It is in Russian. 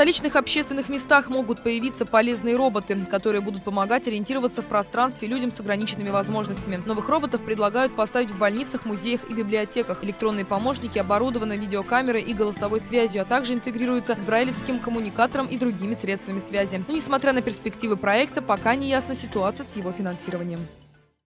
В столичных общественных местах могут появиться полезные роботы, которые будут помогать ориентироваться в пространстве людям с ограниченными возможностями. Новых роботов предлагают поставить в больницах, музеях и библиотеках. Электронные помощники оборудованы видеокамерой и голосовой связью, а также интегрируются с брайлевским коммуникатором и другими средствами связи. Но несмотря на перспективы проекта, пока не ясна ситуация с его финансированием.